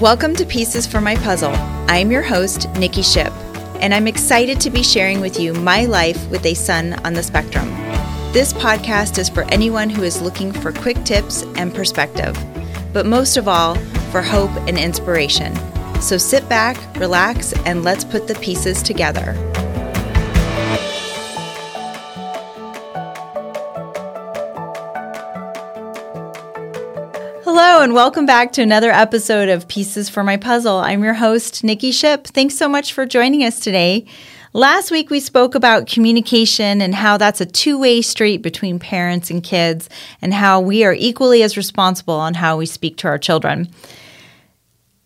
Welcome to Pieces for My Puzzle. I'm your host, Nikki Ship, and I'm excited to be sharing with you my life with a son on the spectrum. This podcast is for anyone who is looking for quick tips and perspective, but most of all, for hope and inspiration. So sit back, relax, and let's put the pieces together. Hello, and welcome back to another episode of Pieces for My Puzzle. I'm your host, Nikki Ship. Thanks so much for joining us today. Last week, we spoke about communication and how that's a two way street between parents and kids, and how we are equally as responsible on how we speak to our children.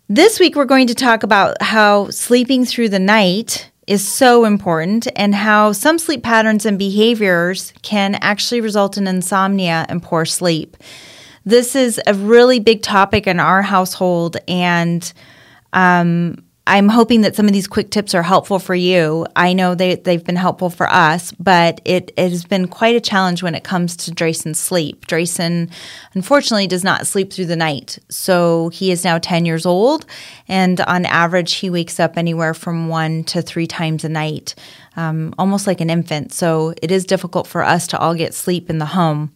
This week, we're going to talk about how sleeping through the night is so important and how some sleep patterns and behaviors can actually result in insomnia and poor sleep. This is a really big topic in our household, and um, I'm hoping that some of these quick tips are helpful for you. I know they, they've been helpful for us, but it, it has been quite a challenge when it comes to Draysen's sleep. Draysen, unfortunately, does not sleep through the night. So he is now 10 years old, and on average, he wakes up anywhere from one to three times a night, um, almost like an infant. So it is difficult for us to all get sleep in the home.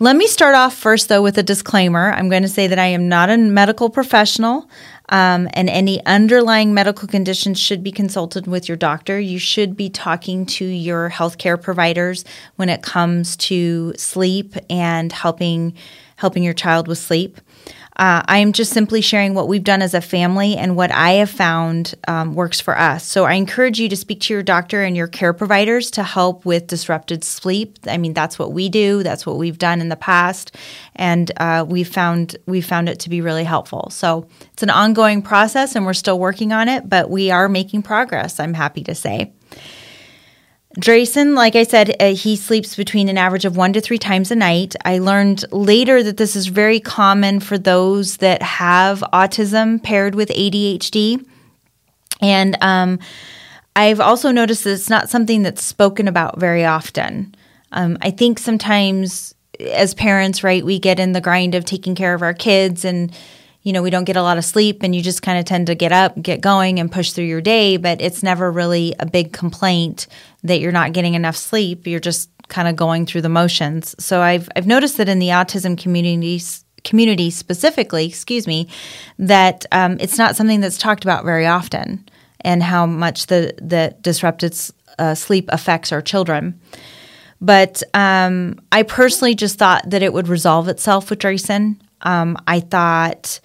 Let me start off first, though, with a disclaimer. I'm going to say that I am not a medical professional, um, and any underlying medical conditions should be consulted with your doctor. You should be talking to your healthcare providers when it comes to sleep and helping helping your child with sleep. Uh, I am just simply sharing what we've done as a family and what I have found um, works for us. So I encourage you to speak to your doctor and your care providers to help with disrupted sleep. I mean, that's what we do. That's what we've done in the past, and uh, we found we found it to be really helpful. So it's an ongoing process, and we're still working on it, but we are making progress. I'm happy to say. Draysen, like I said, uh, he sleeps between an average of one to three times a night. I learned later that this is very common for those that have autism paired with ADHD. And um, I've also noticed that it's not something that's spoken about very often. Um, I think sometimes as parents, right, we get in the grind of taking care of our kids and you know, we don't get a lot of sleep and you just kind of tend to get up, get going, and push through your day, but it's never really a big complaint that you're not getting enough sleep. You're just kind of going through the motions. So I've I've noticed that in the autism community community specifically, excuse me, that um, it's not something that's talked about very often, and how much the the disrupted uh, sleep affects our children. But um, I personally just thought that it would resolve itself with Draysen. Um, I thought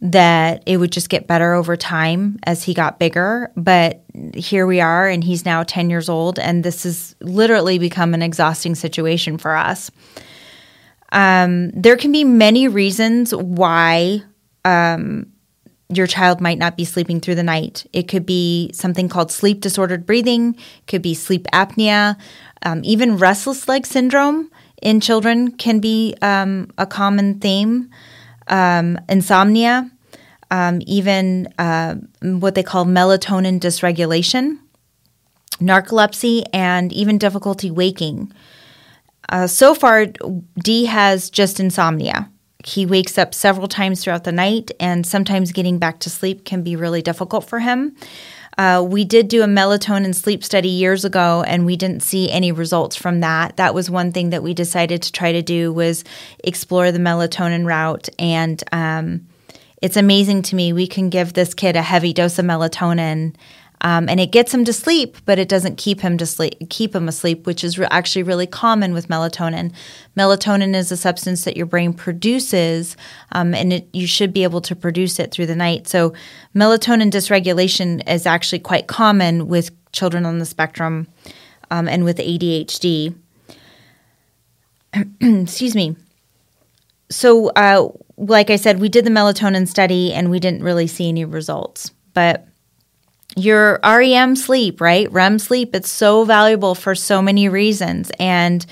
that it would just get better over time as he got bigger. But here we are, and he's now 10 years old, and this has literally become an exhausting situation for us. Um, there can be many reasons why um, your child might not be sleeping through the night. It could be something called sleep disordered breathing, could be sleep apnea, um, even restless leg syndrome in children can be um, a common theme um, insomnia, um, even uh, what they call melatonin dysregulation, narcolepsy, and even difficulty waking. Uh, so far, D has just insomnia. He wakes up several times throughout the night, and sometimes getting back to sleep can be really difficult for him. Uh, we did do a melatonin sleep study years ago, and we didn't see any results from that. That was one thing that we decided to try to do was explore the melatonin route. And um, it's amazing to me we can give this kid a heavy dose of melatonin um, and it gets him to sleep, but it doesn't keep him to sleep, keep him asleep, which is re- actually really common with melatonin. Melatonin is a substance that your brain produces, um, and it, you should be able to produce it through the night. So, melatonin dysregulation is actually quite common with children on the spectrum um, and with ADHD. Excuse me. So, uh, like I said, we did the melatonin study and we didn't really see any results, but your REM sleep, right? REM sleep, it's so valuable for so many reasons. And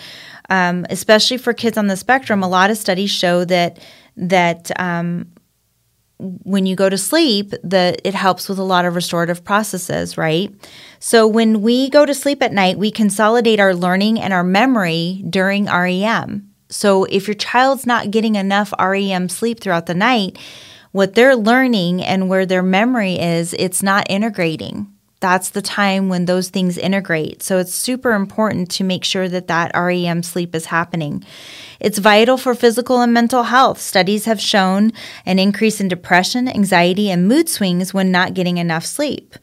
um, especially for kids on the spectrum, a lot of studies show that that um, when you go to sleep, that it helps with a lot of restorative processes, right? So when we go to sleep at night, we consolidate our learning and our memory during REM. So if your child's not getting enough REM sleep throughout the night, what they're learning and where their memory is, it's not integrating. That's the time when those things integrate. So it's super important to make sure that that REM sleep is happening. It's vital for physical and mental health. Studies have shown an increase in depression, anxiety, and mood swings when not getting enough sleep.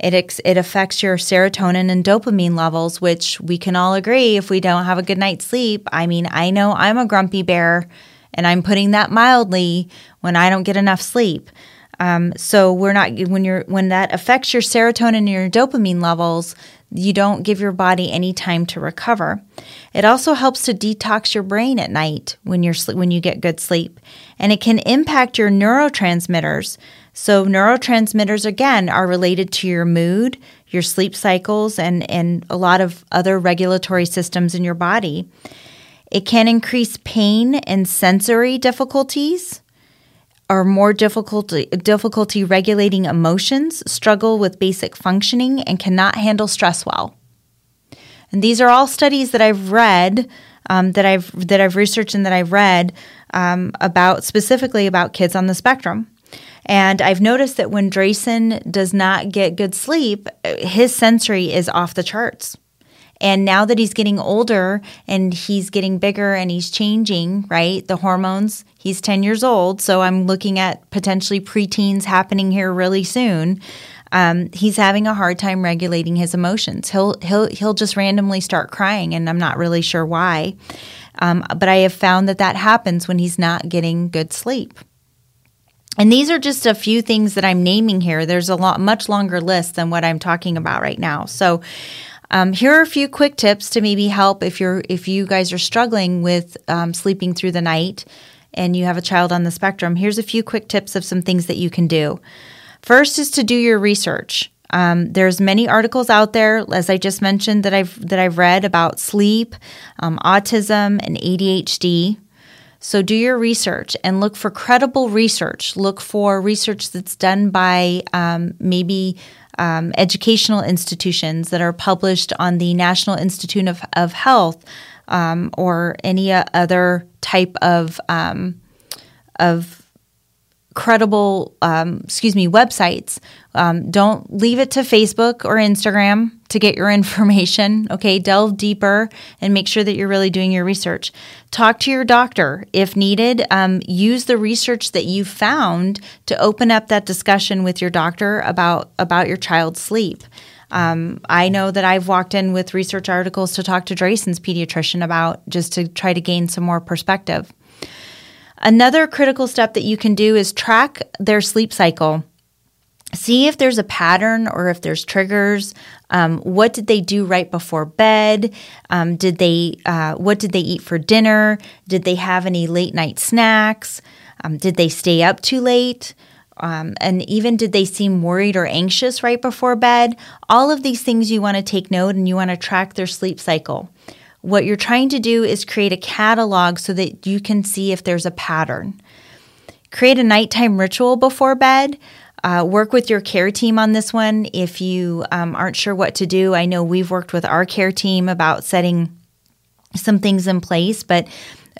It, ex- it affects your serotonin and dopamine levels, which we can all agree if we don't have a good night's sleep. I mean, I know I'm a grumpy bear, and I'm putting that mildly when I don't get enough sleep. Um, so we're not when you're when that affects your serotonin and your dopamine levels, you don't give your body any time to recover. It also helps to detox your brain at night when you're when you get good sleep, and it can impact your neurotransmitters. So, neurotransmitters, again, are related to your mood, your sleep cycles, and, and a lot of other regulatory systems in your body. It can increase pain and sensory difficulties or more difficulty, difficulty regulating emotions, struggle with basic functioning, and cannot handle stress well. And these are all studies that I've read, um, that I've that I've researched and that I've read um, about specifically about kids on the spectrum. And I've noticed that when Drayson does not get good sleep, his sensory is off the charts. And now that he's getting older and he's getting bigger and he's changing, right? The hormones, he's 10 years old. So I'm looking at potentially preteens happening here really soon. Um, he's having a hard time regulating his emotions. He'll he'll he'll just randomly start crying, and I'm not really sure why. Um, but I have found that that happens when he's not getting good sleep. And these are just a few things that I'm naming here. There's a lot, much longer list than what I'm talking about right now. So, um, here are a few quick tips to maybe help if you're if you guys are struggling with um, sleeping through the night and you have a child on the spectrum. Here's a few quick tips of some things that you can do. First is to do your research. Um, there's many articles out there, as I just mentioned, that I've that I've read about sleep, um, autism, and ADHD. So do your research and look for credible research. Look for research that's done by um, maybe um, educational institutions that are published on the National Institute of, of Health um, or any other type of um, of credible, um, excuse me, websites. Um, don't leave it to Facebook or Instagram to get your information. Okay, delve deeper and make sure that you're really doing your research. Talk to your doctor if needed. Um, use the research that you found to open up that discussion with your doctor about about your child's sleep. Um, I know that I've walked in with research articles to talk to Drayson's pediatrician about just to try to gain some more perspective. Another critical step that you can do is track their sleep cycle. See if there's a pattern or if there's triggers. Um, what did they do right before bed? Um, did they? Uh, what did they eat for dinner? Did they have any late night snacks? Um, did they stay up too late? Um, and even did they seem worried or anxious right before bed? All of these things you want to take note and you want to track their sleep cycle. What you're trying to do is create a catalog so that you can see if there's a pattern. Create a nighttime ritual before bed. Uh, work with your care team on this one if you um, aren't sure what to do. I know we've worked with our care team about setting some things in place, but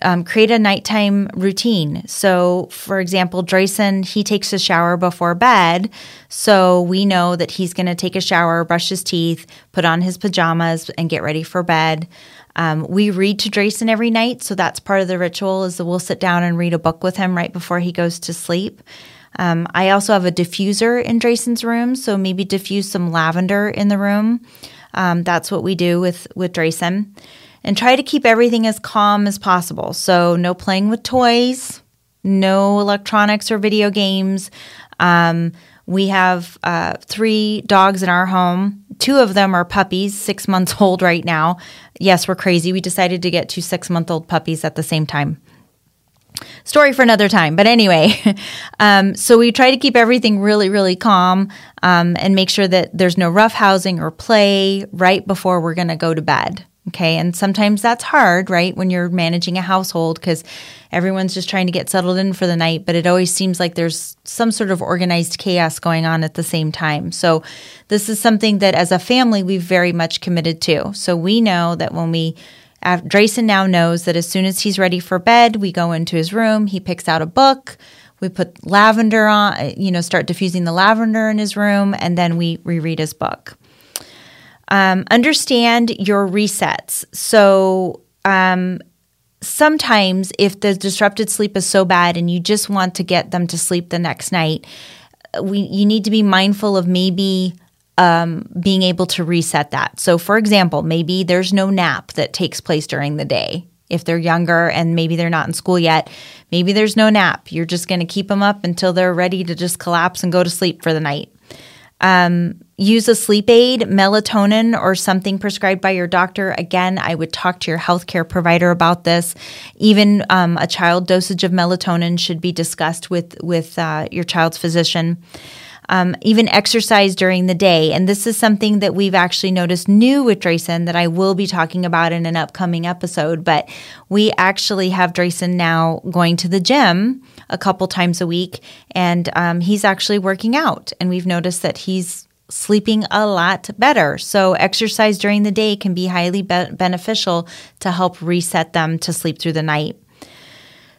um, create a nighttime routine. So, for example, Drayson, he takes a shower before bed. So we know that he's going to take a shower, brush his teeth, put on his pajamas, and get ready for bed. Um, we read to Drayson every night, so that's part of the ritual. Is that we'll sit down and read a book with him right before he goes to sleep. Um, I also have a diffuser in Drayson's room, so maybe diffuse some lavender in the room. Um, that's what we do with with Drayson, and try to keep everything as calm as possible. So no playing with toys, no electronics or video games. Um, we have uh, three dogs in our home. Two of them are puppies, six months old right now. Yes, we're crazy. We decided to get two six month old puppies at the same time. Story for another time. But anyway, um, so we try to keep everything really, really calm um, and make sure that there's no rough housing or play right before we're going to go to bed. Okay. And sometimes that's hard, right? When you're managing a household because everyone's just trying to get settled in for the night, but it always seems like there's some sort of organized chaos going on at the same time. So, this is something that as a family we've very much committed to. So, we know that when we Drayson now knows that as soon as he's ready for bed, we go into his room, he picks out a book, We put lavender on, you know, start diffusing the lavender in his room, and then we reread his book. Um, understand your resets. So, um, sometimes if the disrupted sleep is so bad and you just want to get them to sleep the next night, we you need to be mindful of maybe um, being able to reset that. So, for example, maybe there's no nap that takes place during the day. If they're younger and maybe they're not in school yet, maybe there's no nap. You're just going to keep them up until they're ready to just collapse and go to sleep for the night. Um, use a sleep aid, melatonin, or something prescribed by your doctor. Again, I would talk to your healthcare provider about this. Even um, a child dosage of melatonin should be discussed with with uh, your child's physician. Um, even exercise during the day. And this is something that we've actually noticed new with Drayson that I will be talking about in an upcoming episode. But we actually have Drayson now going to the gym a couple times a week, and um, he's actually working out. And we've noticed that he's sleeping a lot better. So, exercise during the day can be highly be- beneficial to help reset them to sleep through the night.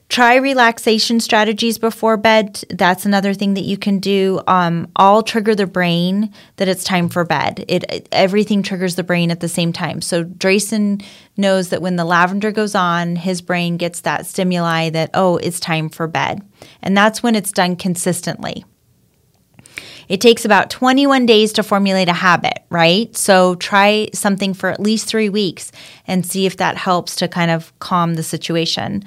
Try relaxation strategies before bed. That's another thing that you can do. Um, all trigger the brain that it's time for bed. It, it everything triggers the brain at the same time. So Drayson knows that when the lavender goes on, his brain gets that stimuli that oh, it's time for bed, and that's when it's done consistently. It takes about 21 days to formulate a habit, right? So try something for at least three weeks and see if that helps to kind of calm the situation.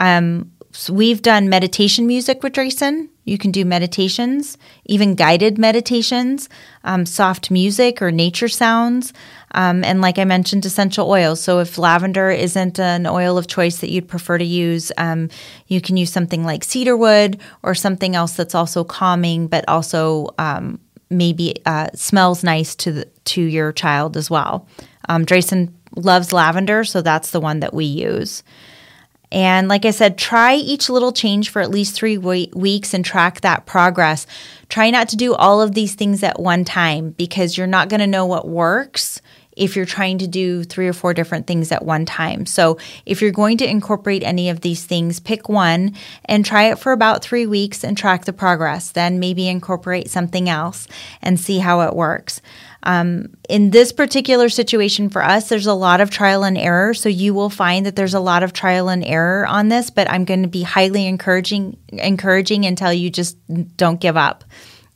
Um, so we've done meditation music with Drayson. You can do meditations, even guided meditations, um, soft music or nature sounds. Um, and like I mentioned, essential oils. So if lavender isn't an oil of choice that you'd prefer to use, um, you can use something like cedarwood or something else that's also calming, but also um, maybe uh, smells nice to the, to your child as well. Um, Drayson loves lavender, so that's the one that we use. And like I said, try each little change for at least three weeks and track that progress. Try not to do all of these things at one time because you're not going to know what works if you're trying to do three or four different things at one time. So, if you're going to incorporate any of these things, pick one and try it for about three weeks and track the progress. Then maybe incorporate something else and see how it works. Um, in this particular situation for us, there's a lot of trial and error. So you will find that there's a lot of trial and error on this, but I'm going to be highly encouraging, encouraging until you just don't give up.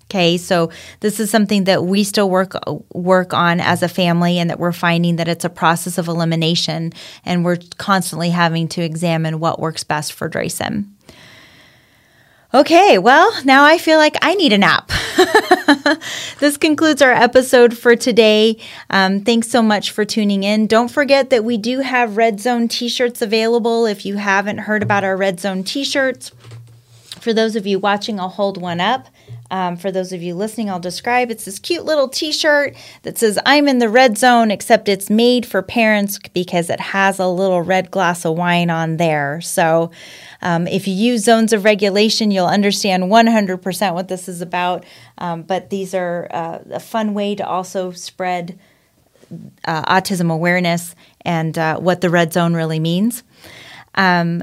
Okay, so this is something that we still work work on as a family, and that we're finding that it's a process of elimination, and we're constantly having to examine what works best for Drayson. Okay, well, now I feel like I need a nap. this concludes our episode for today. Um, thanks so much for tuning in. Don't forget that we do have Red Zone t shirts available if you haven't heard about our Red Zone t shirts. For those of you watching, I'll hold one up. Um, for those of you listening, I'll describe. It's this cute little t shirt that says, I'm in the red zone, except it's made for parents because it has a little red glass of wine on there. So um, if you use zones of regulation, you'll understand 100% what this is about. Um, but these are uh, a fun way to also spread uh, autism awareness and uh, what the red zone really means. Um,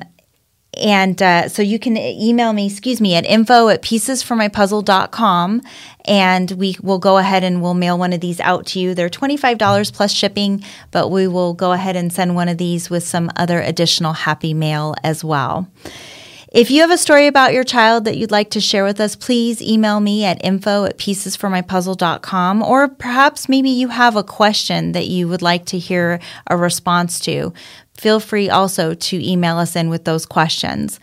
and uh, so you can email me, excuse me, at info at piecesformypuzzle.com and we will go ahead and we'll mail one of these out to you. They're $25 plus shipping, but we will go ahead and send one of these with some other additional happy mail as well. If you have a story about your child that you'd like to share with us, please email me at info at piecesformypuzzle.com or perhaps maybe you have a question that you would like to hear a response to. Feel free also to email us in with those questions.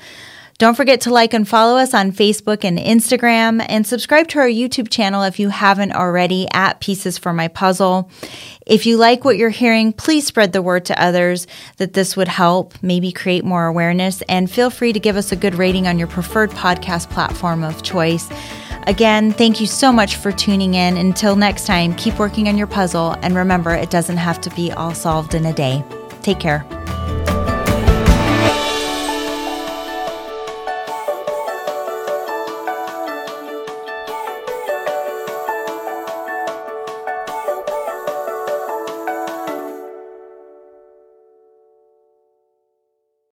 Don't forget to like and follow us on Facebook and Instagram and subscribe to our YouTube channel if you haven't already at Pieces for My Puzzle. If you like what you're hearing, please spread the word to others that this would help, maybe create more awareness, and feel free to give us a good rating on your preferred podcast platform of choice. Again, thank you so much for tuning in. Until next time, keep working on your puzzle, and remember, it doesn't have to be all solved in a day. Take care.